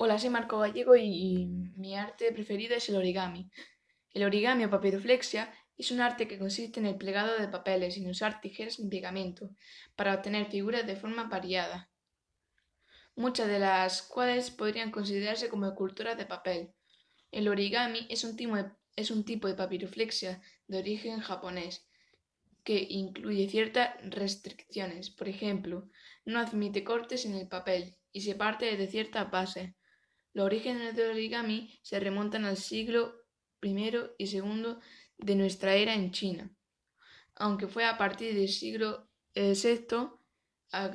Hola, soy Marco Gallego y mi arte preferido es el origami. El origami o papiroflexia es un arte que consiste en el plegado de papeles sin usar tijeras ni pegamento para obtener figuras de forma variada, muchas de las cuales podrían considerarse como esculturas de papel. El origami es un tipo de, es un tipo de papiroflexia de origen japonés que incluye ciertas restricciones. Por ejemplo, no admite cortes en el papel y se parte desde cierta base. Los orígenes del origami se remontan al siglo I y II de nuestra era en China, aunque fue a partir del siglo VI,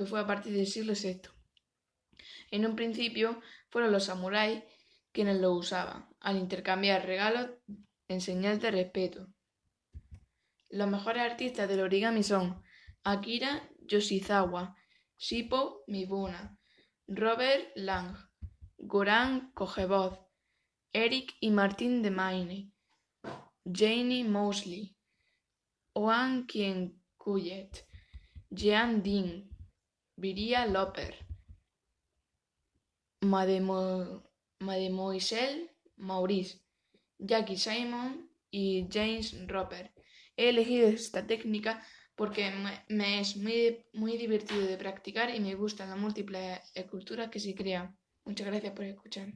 fue a partir del siglo VI. En un principio fueron los samuráis quienes lo usaban, al intercambiar regalos en señal de respeto. Los mejores artistas del origami son Akira Yoshizawa, Shippo Mibuna, Robert Lang, Goran Kojevod, Eric y Martin de Maine, Janie Mosley, Oan Kien Kuyet, Jean Dean, Viria Loper, Mademoiselle Maurice, Jackie Simon y James Roper. He elegido esta técnica porque me, es muy, muy divertido de practicar y me gustan las múltiples esculturas que se crean. Muchas gracias por escuchar.